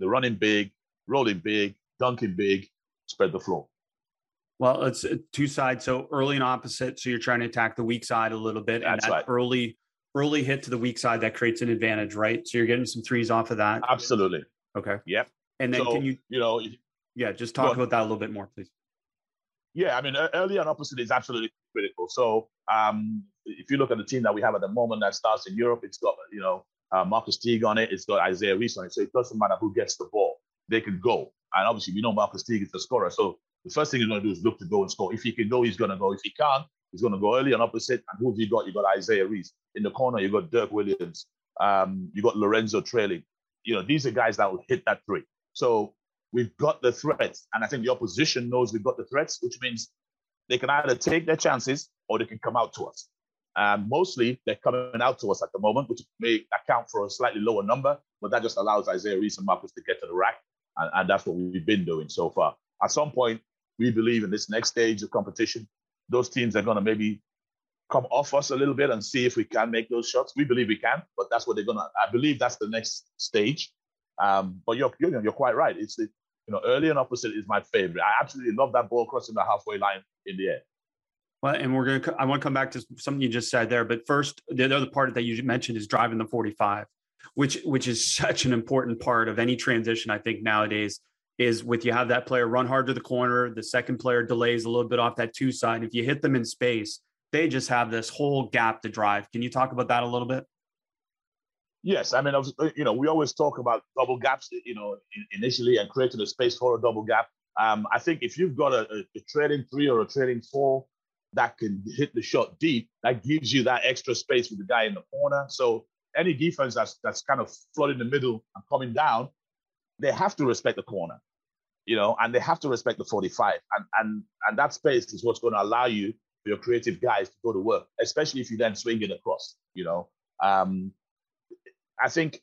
the running big, rolling big, dunking big, spread the floor. Well, it's uh, two sides. So early and opposite. So you're trying to attack the weak side a little bit. That's and that right. early, early hit to the weak side that creates an advantage, right? So you're getting some threes off of that. Absolutely. Okay. Yep. And then so, can you, you know, yeah, just talk about that a little bit more, please. Yeah, I mean, early and opposite is absolutely critical. So um, if you look at the team that we have at the moment that starts in Europe, it's got you know uh, Marquis Teague on it, it's got Isaiah Reese on it. So it doesn't matter who gets the ball they can go. And obviously, we know Marquis Teague is the scorer. So the first thing he's going to do is look to go and score. If he can go, he's going to go. If he can't, he's going to go early and opposite. And who have you got? You got Isaiah Reese. In the corner, you got Dirk Williams. Um, you got Lorenzo trailing. You know, these are guys that will hit that three. So we've got the threats. And I think the opposition knows we've got the threats, which means they can either take their chances or they can come out to us. Um, mostly they're coming out to us at the moment, which may account for a slightly lower number, but that just allows Isaiah Reese and Marquis to get to the rack and, and that's what we've been doing so far. At some point, we believe in this next stage of competition, those teams are going to maybe come off us a little bit and see if we can make those shots. We believe we can, but that's what they're going to. I believe that's the next stage. Um, but you're, you're you're quite right. It's the you know early and opposite is my favorite. I absolutely love that ball crossing the halfway line in the air. Well, and we're gonna. I want to come back to something you just said there, but first, the other part that you mentioned is driving the 45 which which is such an important part of any transition. I think nowadays is with you have that player run hard to the corner, the second player delays a little bit off that two side. If you hit them in space, they just have this whole gap to drive. Can you talk about that a little bit? Yes, I mean, I was, you know, we always talk about double gaps, you know, initially and creating a space for a double gap. Um, I think if you've got a, a, trading three or a trading four that can hit the shot deep, that gives you that extra space with the guy in the corner. So any defense that's that's kind of flooding the middle and coming down, they have to respect the corner, you know, and they have to respect the 45. And and and that space is what's going to allow you for your creative guys to go to work, especially if you then swing it across, you know. Um, I think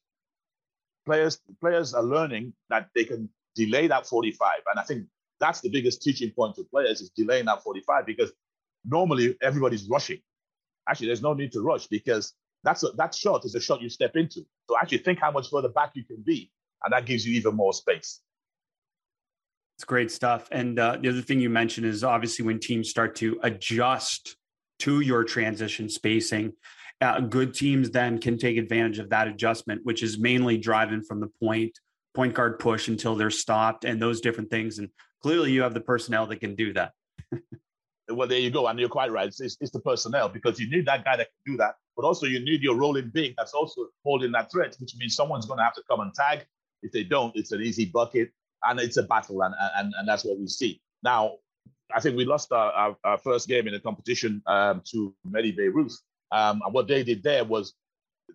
players players are learning that they can delay that 45. And I think that's the biggest teaching point to players is delaying that 45 because normally everybody's rushing. Actually, there's no need to rush because that's a, that shot is a shot you step into. So actually think how much further back you can be, and that gives you even more space. It's great stuff. And uh, the other thing you mentioned is obviously when teams start to adjust to your transition spacing, uh, good teams then can take advantage of that adjustment, which is mainly driving from the point point guard push until they're stopped and those different things. And clearly, you have the personnel that can do that. *laughs* well, there you go. And you're quite right. It's, it's, it's, the personnel because you need that guy that can do that. But also, you need your rolling big that's also holding that threat, which means someone's going to have to come and tag. If they don't, it's an easy bucket. And it's a battle, and and and that's what we see now. I think we lost our, our, our first game in the competition um, to Medi Bayreuth. Um, and what they did there was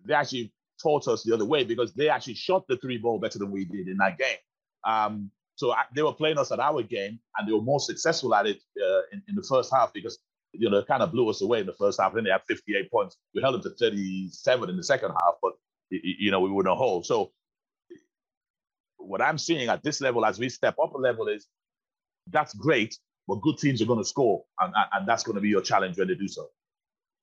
they actually taught us the other way because they actually shot the three ball better than we did in that game. Um, so I, they were playing us at our game, and they were more successful at it uh, in, in, the first half because you know kind of blew us away in the first half. Then they had 58 points. We held them to 37 in the second half, but you know we were in a hole. So what I'm seeing at this level, as we step up a level, is that's great, but good teams are going to score, and, and that's going to be your challenge when they do so.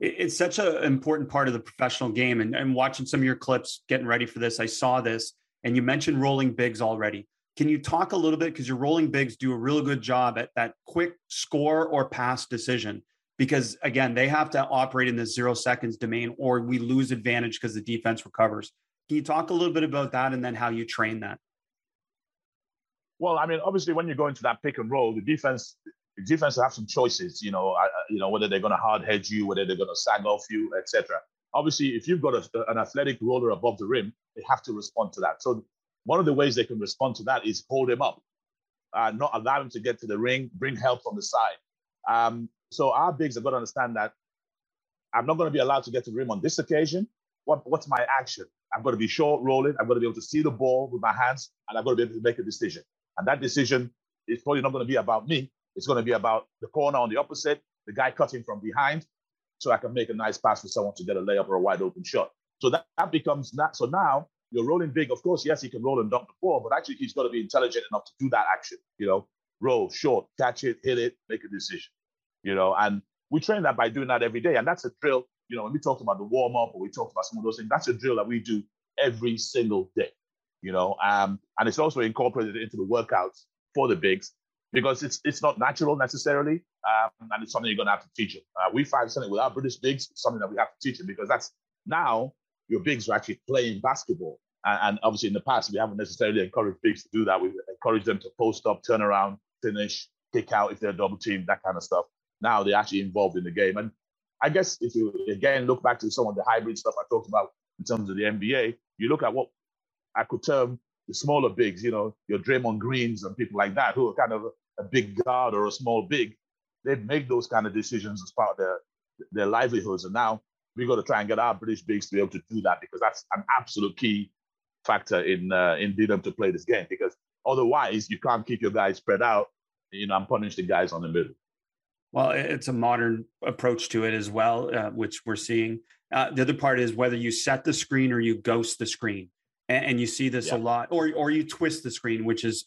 It's such an important part of the professional game. And, and watching some of your clips, getting ready for this, I saw this, and you mentioned rolling bigs already. Can you talk a little bit because your rolling bigs do a real good job at that quick score or pass decision? Because again, they have to operate in the zero seconds domain, or we lose advantage because the defense recovers. Can you talk a little bit about that and then how you train that? Well, I mean, obviously, when you go into that pick and roll, the defense the defense have some choices. You know, you know whether they're going to hard hedge you, whether they're going to sag off you, etc. Obviously, if you've got a, an athletic roller above the rim, they have to respond to that. So one of the ways they can respond to that is hold him up, uh, not allow him to get to the ring, bring help from the side. Um, so our bigs have got to understand that I'm not going to be allowed to get to the rim on this occasion. What, what's my action? I've got to be short rolling. I've got to be able to see the ball with my hands, and I've got to be able to make a decision. And that decision is probably not going to be about me. It's going to be about the corner on the opposite, the guy cutting from behind, so I can make a nice pass for someone to get a layup or a wide open shot. So that, that becomes that. So now you're rolling big. Of course, yes, he can roll and dunk the ball, but actually he's got to be intelligent enough to do that action. You know, roll, short, catch it, hit it, make a decision. You know, and we train that by doing that every day. And that's a drill. You know, when we talked about the warm up or we talked about some of those things, that's a drill that we do every single day you know, um, and it's also incorporated into the workouts for the bigs because it's it's not natural necessarily, um, and it's something you're going to have to teach them. Uh, we find something with our British bigs, something that we have to teach them because that's now your bigs are actually playing basketball. And, and, obviously, in the past, we haven't necessarily encouraged bigs to do that. We encourage them to post up, turn around, finish, kick out if they're double team, that kind of stuff. Now they're actually involved in the game. And I guess if you again look back to some of the hybrid stuff I talked about in terms of the NBA, you look at what I could term the smaller bigs, you know, your Draymond Greens and people like that, who are kind of a, big guard or a small big. They make those kind of decisions as part of their their livelihoods. And now we've got to try and get our British bigs to be able to do that because that's an absolute key factor in uh, in being able to play this game. Because otherwise, you can't keep your guys spread out, you know, and punish the guys on the middle. Well, it's a modern approach to it as well, uh, which we're seeing. Uh, the other part is whether you set the screen or you ghost the screen and, and you see this yeah. a lot, or or you twist the screen, which is,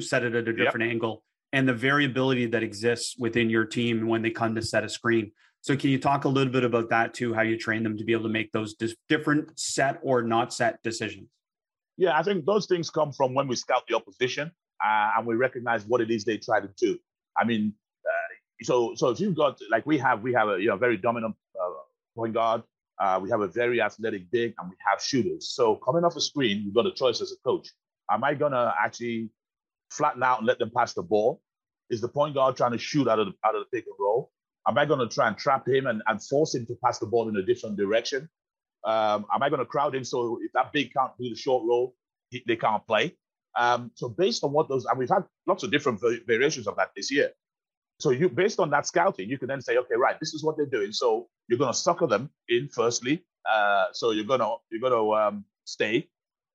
set it at a different yep. angle, and the variability that exists within your team when they come to set a screen. So, can you talk a little bit about that too? How you train them to be able to make those dis- different set or not set decisions? Yeah, I think those things come from when we scout the opposition uh, and we recognize what it is they try to do. I mean, uh, so so if you've got like we have we have a you know very dominant uh, point guard uh, we have a very athletic big, and we have shooters. So coming off a screen, you've got a choice as a coach. Am I gonna actually flatten out and let them pass the ball? Is the point guard trying to shoot out of the, out of the pick and roll? Am I gonna try and trap him and, and force him to pass the ball in a different direction? Um, am I gonna crowd him so if that big can't do the short roll, he, they can't play? Um, so based on what those, and we've had lots of different variations of that this year. So you, based on that scouting, you can then say, okay, right, this is what they're doing. So you're going to sucker them in firstly. Uh, so you're going to you're going to um, stay,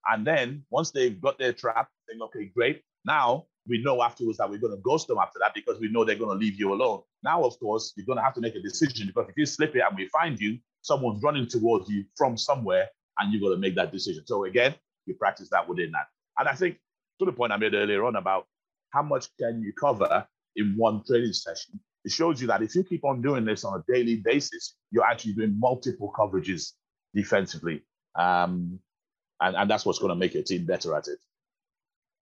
and then once they've got their trap, think, okay, great. Now we know afterwards that we're going to ghost them after that because we know they're going to leave you alone. Now, of course, you're going to have to make a decision because if you slip it and we find you, someone's running towards you from somewhere, and you've got to make that decision. So again, you practice that within that. And I think to the point I made earlier on about how much can you cover in one training session. It shows you that if you keep on doing this on a daily basis, you're actually doing multiple coverages defensively. Um, and, and that's what's going to make your team better at it.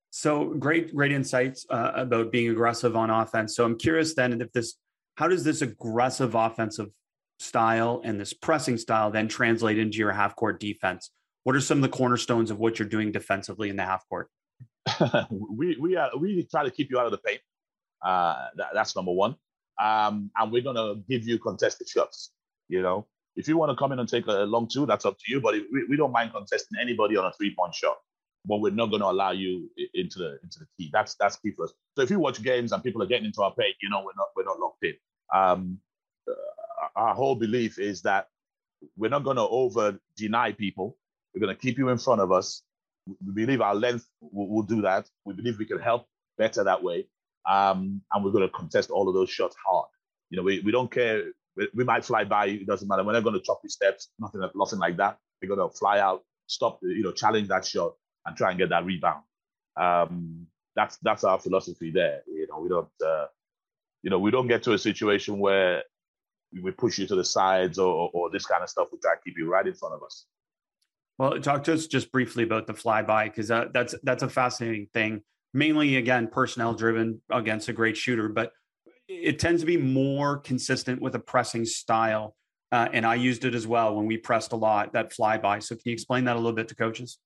So great, great insights uh, about being aggressive on offense. So I'm curious then if this, how does this aggressive offensive style and this pressing style then translate into your half court defense? What are some of the cornerstones of what you're doing defensively in the half court? *laughs* we we are, we try to keep you out of the paint. Uh, that, that's number one. Um, and we're going to give you contested shots. You know, if you want to come in and take a long two, that's up to you. But we, we don't mind contesting anybody on a three point shot. but we're not going to allow you into the into the key. That's that's key for us. So if you watch games and people are getting into our paint, you know we're not we're not locked in. Um, uh, our whole belief is that we're not going to over deny people. We're going to keep you in front of us. We believe our length will, will do that. We believe we can help better that way. Um, and we're going to contest all of those shots hard. You know, we, we don't care. We, we might fly by. It doesn't matter. We're not going to chop your steps. Nothing, nothing like that. We're going to fly out, stop, you know, challenge that shot and try and get that rebound. Um, that's that's our philosophy there. You know, we don't, uh, you know, we don't get to a situation where we push you to the sides or, or this kind of stuff. We try to keep you right in front of us. Well, talk to us just briefly about the flyby because uh, that's that's a fascinating thing. Mainly, again, personnel driven against a great shooter, but it tends to be more consistent with a pressing style. Uh, and I used it as well when we pressed a lot that flyby. So, can you explain that a little bit to coaches?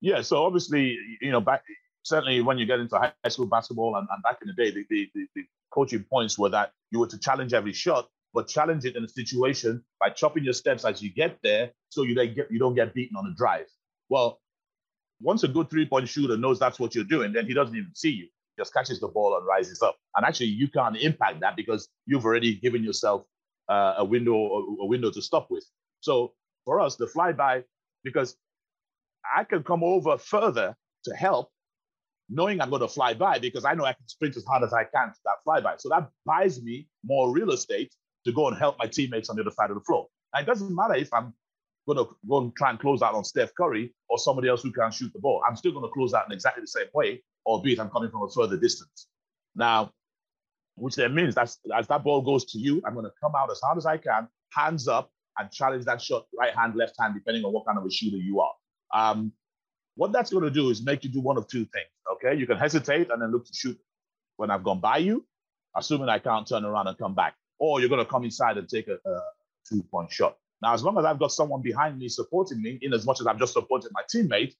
Yeah. So obviously, you know, back certainly when you get into high school basketball and, and back in the day, the, the, the, the coaching points were that you were to challenge every shot, but challenge it in a situation by chopping your steps as you get there, so you don't get you don't get beaten on a drive. Well, once a good three point shooter knows that's what you're doing, then he doesn't even see you. Just catches the ball and rises up. And actually, you can't impact that because you've already given yourself uh, a window a window to stop with. So for us, the flyby, because I can come over further to help, knowing I'm going to fly by because I know I can sprint as hard as I can to that flyby. So that buys me more real estate to go and help my teammates on the other side of the floor. It doesn't matter if I'm going to go and try and close out on Steph Curry or somebody else who can shoot the ball. I'm still going to close out in exactly the same way, albeit I'm coming from a further distance. Now, which then means that as that ball goes to you, I'm going to come out as hard as I can, hands up, and challenge that shot right hand, left hand, depending on what kind of a shooter you are. Um, what that's going to do is make you do one of two things. Okay, you can hesitate and then look to shoot when I've gone by you, assuming I can't turn around and come back, or you're going to come inside and take a, a two point shot. Now, as long as I've got someone behind me supporting me, in as much as I'm just supporting my teammate,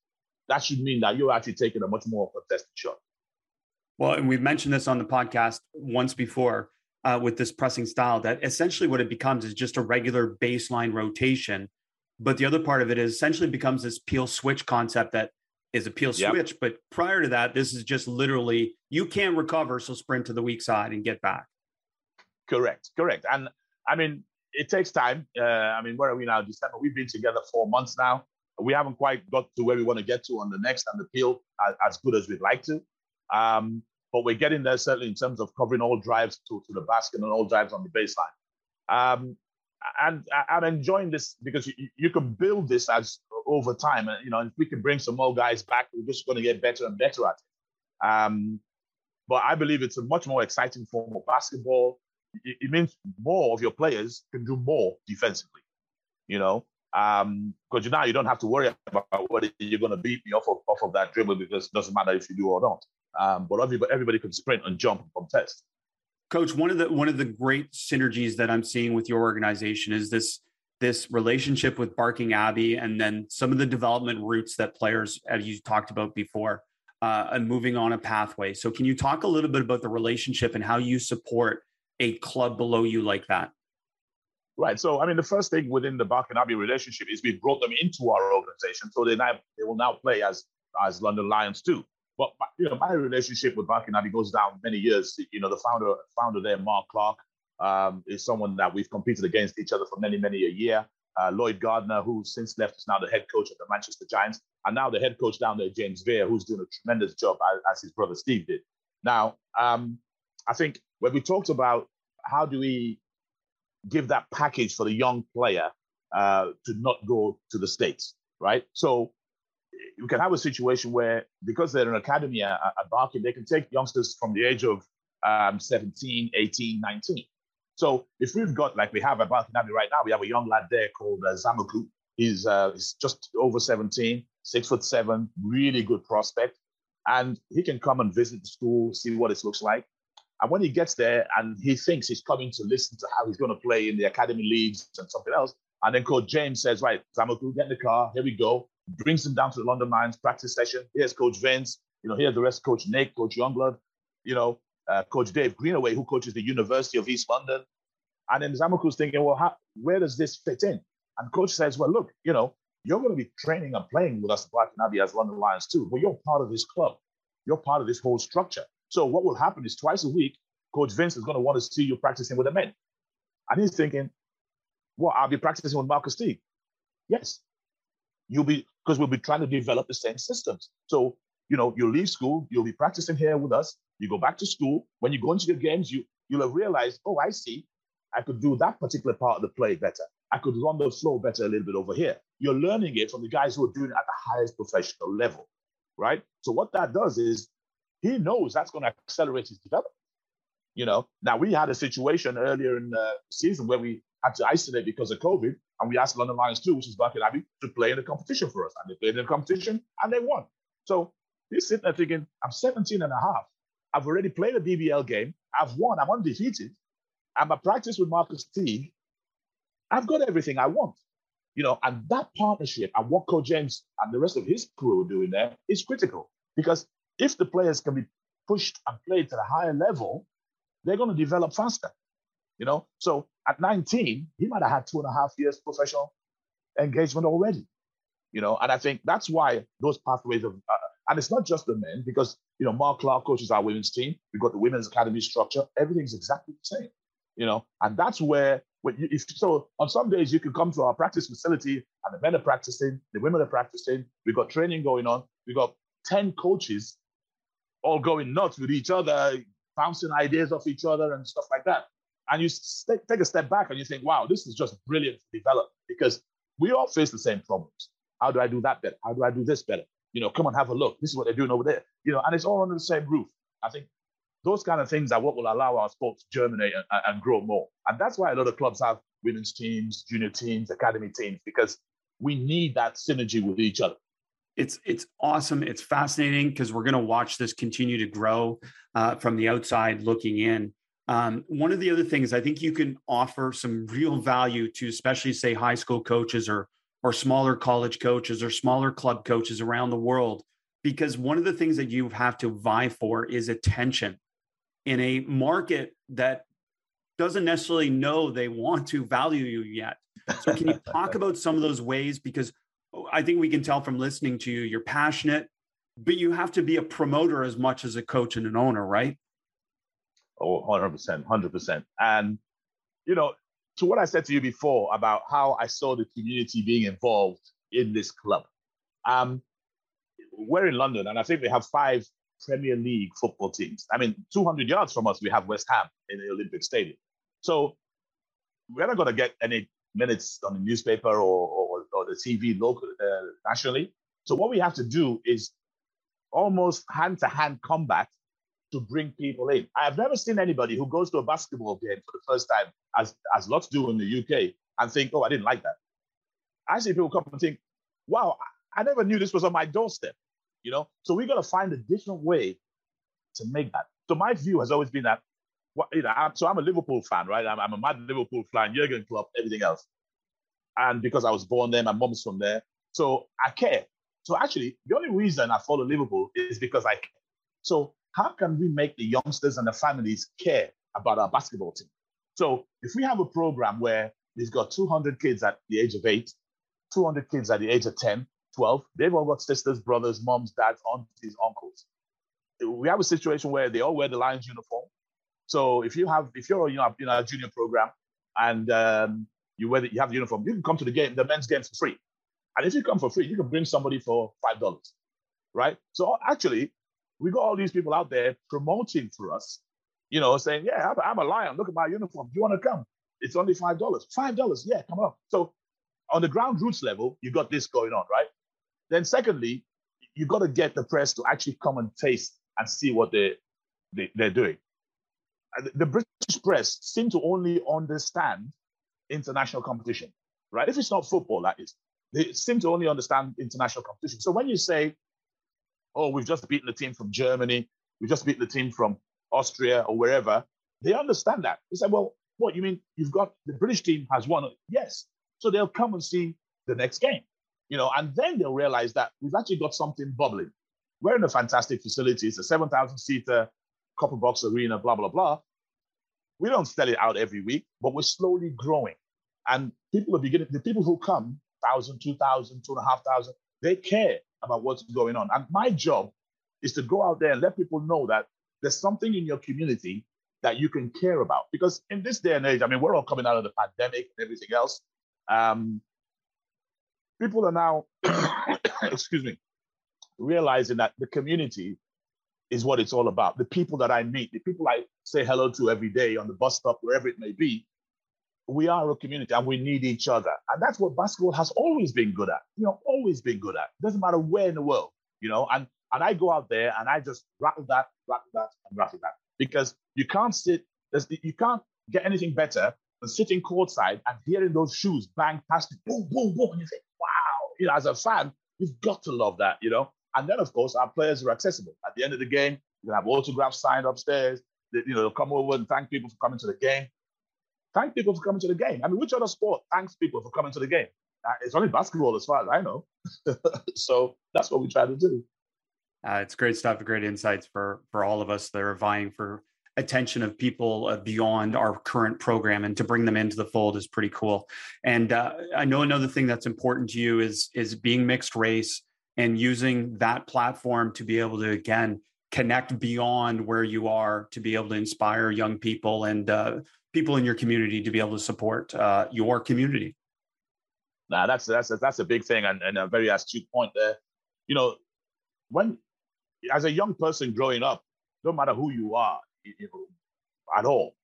that should mean that you're actually taking a much more contested shot. Well, and we've mentioned this on the podcast once before uh, with this pressing style that essentially what it becomes is just a regular baseline rotation. But the other part of it is essentially becomes this peel switch concept that is a peel yep. switch. But prior to that, this is just literally you can't recover, so sprint to the weak side and get back. Correct, correct. And I mean, it takes time. Uh, I mean, where are we now? December. We've been together four months now. We haven't quite got to where we want to get to on the next and the peel as, as good as we'd like to. Um, but we're getting there certainly in terms of covering all drives to, to the basket and all drives on the baseline. Um, and I'm enjoying this because you, you can build this as over time. And, you know, if we can bring some more guys back, we're just going to get better and better at it. Um, but I believe it's a much more exciting form of basketball. It, means more of your players can do more defensively, you know, because um, now you don't have to worry about whether you're going to beat me off of, off of that dribble because it doesn't matter if you do or not. Um, but everybody, everybody can sprint and jump and contest. Coach, one of the one of the great synergies that I'm seeing with your organization is this this relationship with Barking Abbey, and then some of the development routes that players, as you talked about before, uh, and moving on a pathway. So, can you talk a little bit about the relationship and how you support a club below you like that? Right. So, I mean, the first thing within the Barking Abbey relationship is we brought them into our organization, so they now they will now play as as London Lions too. But you know, my relationship with Barking Abbey goes down many years. You know, the founder founder there, Mark Clark, um, is someone that we've competed against each other for many many a year. Uh, Lloyd Gardner, who since left, is now the head coach of the Manchester Giants, and now the head coach down there, James Veer, who's doing a tremendous job as, as his brother Steve did. Now, um, I think when we talked about how do we give that package for the young player uh, to not go to the states, right? So you can have a situation where because they're an academy at, at Barking, they can take youngsters from the age of um, 17, 18, 19. So if we've got, like we have at Barking right now, we have a young lad there called uh, Zamuku. He's, uh, he's just over 17, six foot seven, really good prospect. And he can come and visit the school, see what it looks like. And when he gets there and he thinks he's coming to listen to how he's going to play in the academy leagues and something else, and then Coach James says, Right, Zamuku, get in the car, here we go brings him down to the London Lions practice session. Here's Coach Vince. You know, here's the rest, Coach Nick, Coach Youngblood, you know, uh, Coach Dave Greenaway, who coaches the University of East London. And then Zamuku's thinking, well, how, where does this fit in? And coach says, well, look, you know, you're going to be training and playing with us, Barking Abbey as London Lions too. But you're part of this club. You're part of this whole structure. So what will happen is twice a week, Coach Vince is going to want to see you practicing with the men. And he's thinking, well, I'll be practicing with Marquis Teague. Yes. You'll be, because we'll be trying to develop the same systems. So, you know, you leave school, you'll be practicing here with us. You go back to school. When you go into the games, you, you'll have realized, oh, I see. I could do that particular part of the play better. I could run the flow better a little bit over here. You're learning it from the guys who are doing it at the highest professional level, right? So what that does is he knows that's going to accelerate his development. You know, now we had a situation earlier in the season where we had to isolate because of COVID, and we asked London Lions 2, which is Barking Abbey, to play in the competition for us. And they played in the competition and they won. So he's sitting there thinking, I'm 17 and a half. I've already played a BBL game. I've won. I'm undefeated. I'm a practice with Marquis Teague. I've got everything I want. You know, and that partnership and what Coach James and the rest of his crew are doing there is critical because if the players can be pushed and played to a higher level, they're going to develop faster. You know, so at 19, he might have had two and a half years professional engagement already. You know, and I think that's why those pathways of, uh, and it's not just the men because you know Mark Clark coaches our women's team. We've got the women's academy structure. Everything's exactly the same. You know, and that's where you, if, so on some days you can come to our practice facility and the men are practicing, the women are practicing. We've got training going on. We've got 10 coaches all going nuts with each other, bouncing ideas off each other and stuff like that. And you st- take a step back and you think, wow, this is just brilliant to develop because we all face the same problems. How do I do that better? How do I do this better? You know, come and have a look. This is what they're doing over there. You know, and it's all under the same roof. I think those kind of things are what will allow our sport to germinate and, and grow more. And that's why a lot of clubs have women's teams, junior teams, academy teams, because we need that synergy with each other it's it's awesome. It's fascinating because we're going to watch this continue to grow uh, from the outside looking in. Um, one of the other things I think you can offer some real value to, especially say high school coaches or or smaller college coaches or smaller club coaches around the world, because one of the things that you have to vie for is attention in a market that doesn't necessarily know they want to value you yet. So, can you *laughs* talk about some of those ways? Because I think we can tell from listening to you, you're passionate, but you have to be a promoter as much as a coach and an owner, right? Oh, 100%, 100%. And, you know, to what I said to you before about how I saw the community being involved in this club. Um, we're in London, and I think we have five Premier League football teams. I mean, 200 yards from us, we have West Ham in the Olympic Stadium. So we're not going to get any minutes on the newspaper or, or, or the TV local, uh, nationally. So what we have to do is almost hand-to-hand combat to bring people in. I have never seen anybody who goes to a basketball game for the first time, as as lots do in the UK, and think, "Oh, I didn't like that." I see people come and think, "Wow, I never knew this was on my doorstep." You know, so we got to find a different way to make that. So my view has always been that you know, I'm, so I'm a Liverpool fan, right? I'm, I'm a mad Liverpool fan, Jurgen Klopp, everything else. And because I was born there, my mom's from there. So I care. So actually, the only reason I follow Liverpool is because I care. So how can we make the youngsters and the families care about our basketball team? So if we have a program where we've got 200 kids at the age of eight, 200 kids at the age of 10, 12, they've all got sisters, brothers, moms, dads, aunties, uncles. We have a situation where they all wear the Lions uniform. So if you have, if you're you know, in a junior program and um, you wear the, you have the uniform, you can come to the game, the men's games for free. And if you come for free, you can bring somebody for five dollars, right? So actually, we got all these people out there promoting for us, you know, saying, "Yeah, I'm, a lion. Look at my uniform. Do you want to come? It's only five dollars. Five dollars. Yeah, come on." So on the ground roots level, you got this going on, right? Then secondly, you got to get the press to actually come and taste and see what they, they they're doing the British press seem to only understand international competition, right? If it's not football, that is, they seem to only understand international competition. So when you say, oh, we've just beaten the team from Germany, we've just beaten the team from Austria or wherever, they understand that. They say, well, what you mean? You've got the British team has won. Yes. So they'll come and see the next game, you know, and then they'll realize that we've actually got something bubbling. We're in a fantastic facility. It's a 7,000 seater Copper Box Arena, blah, blah, blah. We don't sell it out every week, but we're slowly growing. And people are beginning, the people who come thousand, two thousand, two and a half thousand. They care about what's going on. And my job is to go out there and let people know that there's something in your community that you can care about. Because in this day and age, I mean, we're all coming out of the pandemic and everything else. Um, people are now, *coughs* excuse me, realizing that the community is what it's all about. The people that I meet, the people I say hello to every day on the bus stop, wherever it may be, we are a community and we need each other. And that's what basketball has always been good at, you know, always been good at. It doesn't matter where in the world, you know, and, and I go out there and I just rattle that, rattle that, and rattle that. Because you can't sit, you can't get anything better than sitting courtside and hearing those shoes bang past you, boom, boom, boom. And you think, wow, you know, as a fan, you've got to love that, you know. And then, of course, our players are accessible. At the end of the game, you can have autographs signed upstairs. They, you know, they'll come over and thank people for coming to the game. Thank people for coming to the game. I mean, which other sport thanks people for coming to the game? Uh, it's only basketball, as far as I know. *laughs* so that's what we try to do. Uh, it's great stuff, great insights for for all of us that are vying for attention of people uh, beyond our current program and to bring them into the fold is pretty cool and uh, i know another thing that's important to you is is being mixed race and using that platform to be able to again connect beyond where you are to be able to inspire young people and uh, people in your community to be able to support uh, your community. Now that's that's that's a big thing and, and a very astute point there. You know when as a young person growing up no matter who you are you know, at all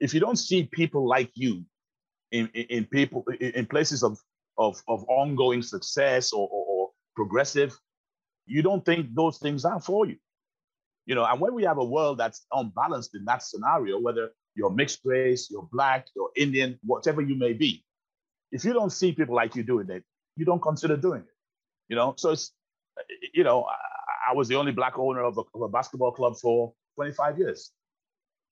if you don't see people like you in, in, in people in places of, of, of ongoing success or, or, progressive, you don't think those things are for you. You know, and when we have a world that's unbalanced in that scenario, whether you're mixed race, you're black, you're Indian, whatever you may be, if you don't see people like you doing it, you don't consider doing it. You know, so it's, you know, I, was the only black owner of a, of a, basketball club for 25 years.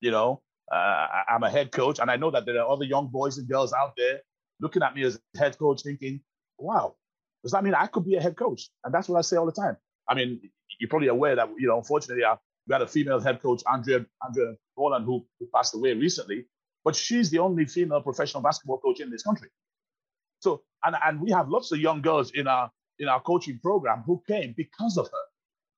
You know, uh, I'm a head coach, and I know that there are other young boys and girls out there looking at me as head coach, thinking, "Wow, does that mean I could be a head coach? And that's what I say all the time. I mean, you're probably aware that, you know, unfortunately, uh, we had a female head coach, Andrea, Andrea Boland, who, who passed away recently, but she's the only female professional basketball coach in this country. So, and, and we have lots of young girls in our in our coaching program who came because of her,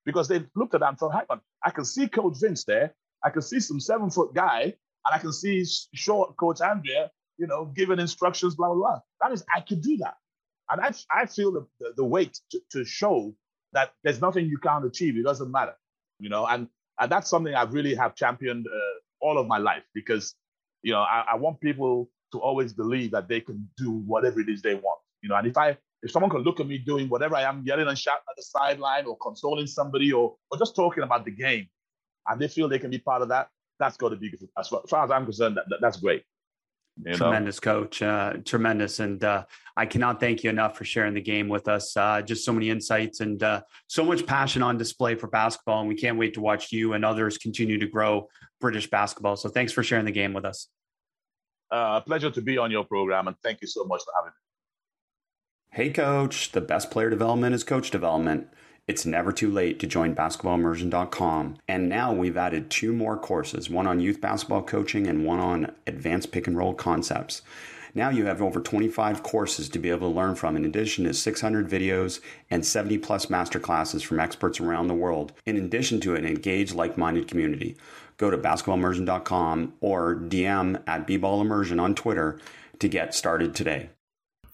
because they looked at that and thought, "Hey, on, I can see Coach Vince there. I can see some seven foot guy, and I can see short Coach Andrea, you know, giving instructions, blah blah blah. That is, I could do that. And I, I feel the, the, the weight to, to show that there's nothing you can't achieve. It doesn't matter, you know, and, and that's something I've really have championed uh, all of my life because, you know, I, I want people to always believe that they can do whatever it is they want, you know, and if I, if someone can look at me doing whatever I am, yelling and shouting at the sideline or consoling somebody or, or just talking about the game, and they feel they can be part of that, that's got to be, as far, as far as I'm concerned, that, that, that's great. You tremendous know? coach uh, tremendous. And uh, i cannot thank you enough for sharing the game with us. Uh, just so many insights and uh, so much passion on display for basketball. And we can't wait to watch you and others continue to grow british basketball. So thanks for sharing the game with us. Uh, pleasure to be on your program and thank you so much for having me. Hey coach. The best player development is coach development it's never too late to join basketballimmersion.com. And now we've added two more courses one on youth basketball coaching and one on advanced pick and roll concepts. Now you have over 25 courses to be able to learn from, in addition to 600 videos and 70 plus masterclasses from experts around the world, in addition to an engaged, like minded community. Go to basketballimmersion.com or DM at bballimmersion on Twitter to get started today.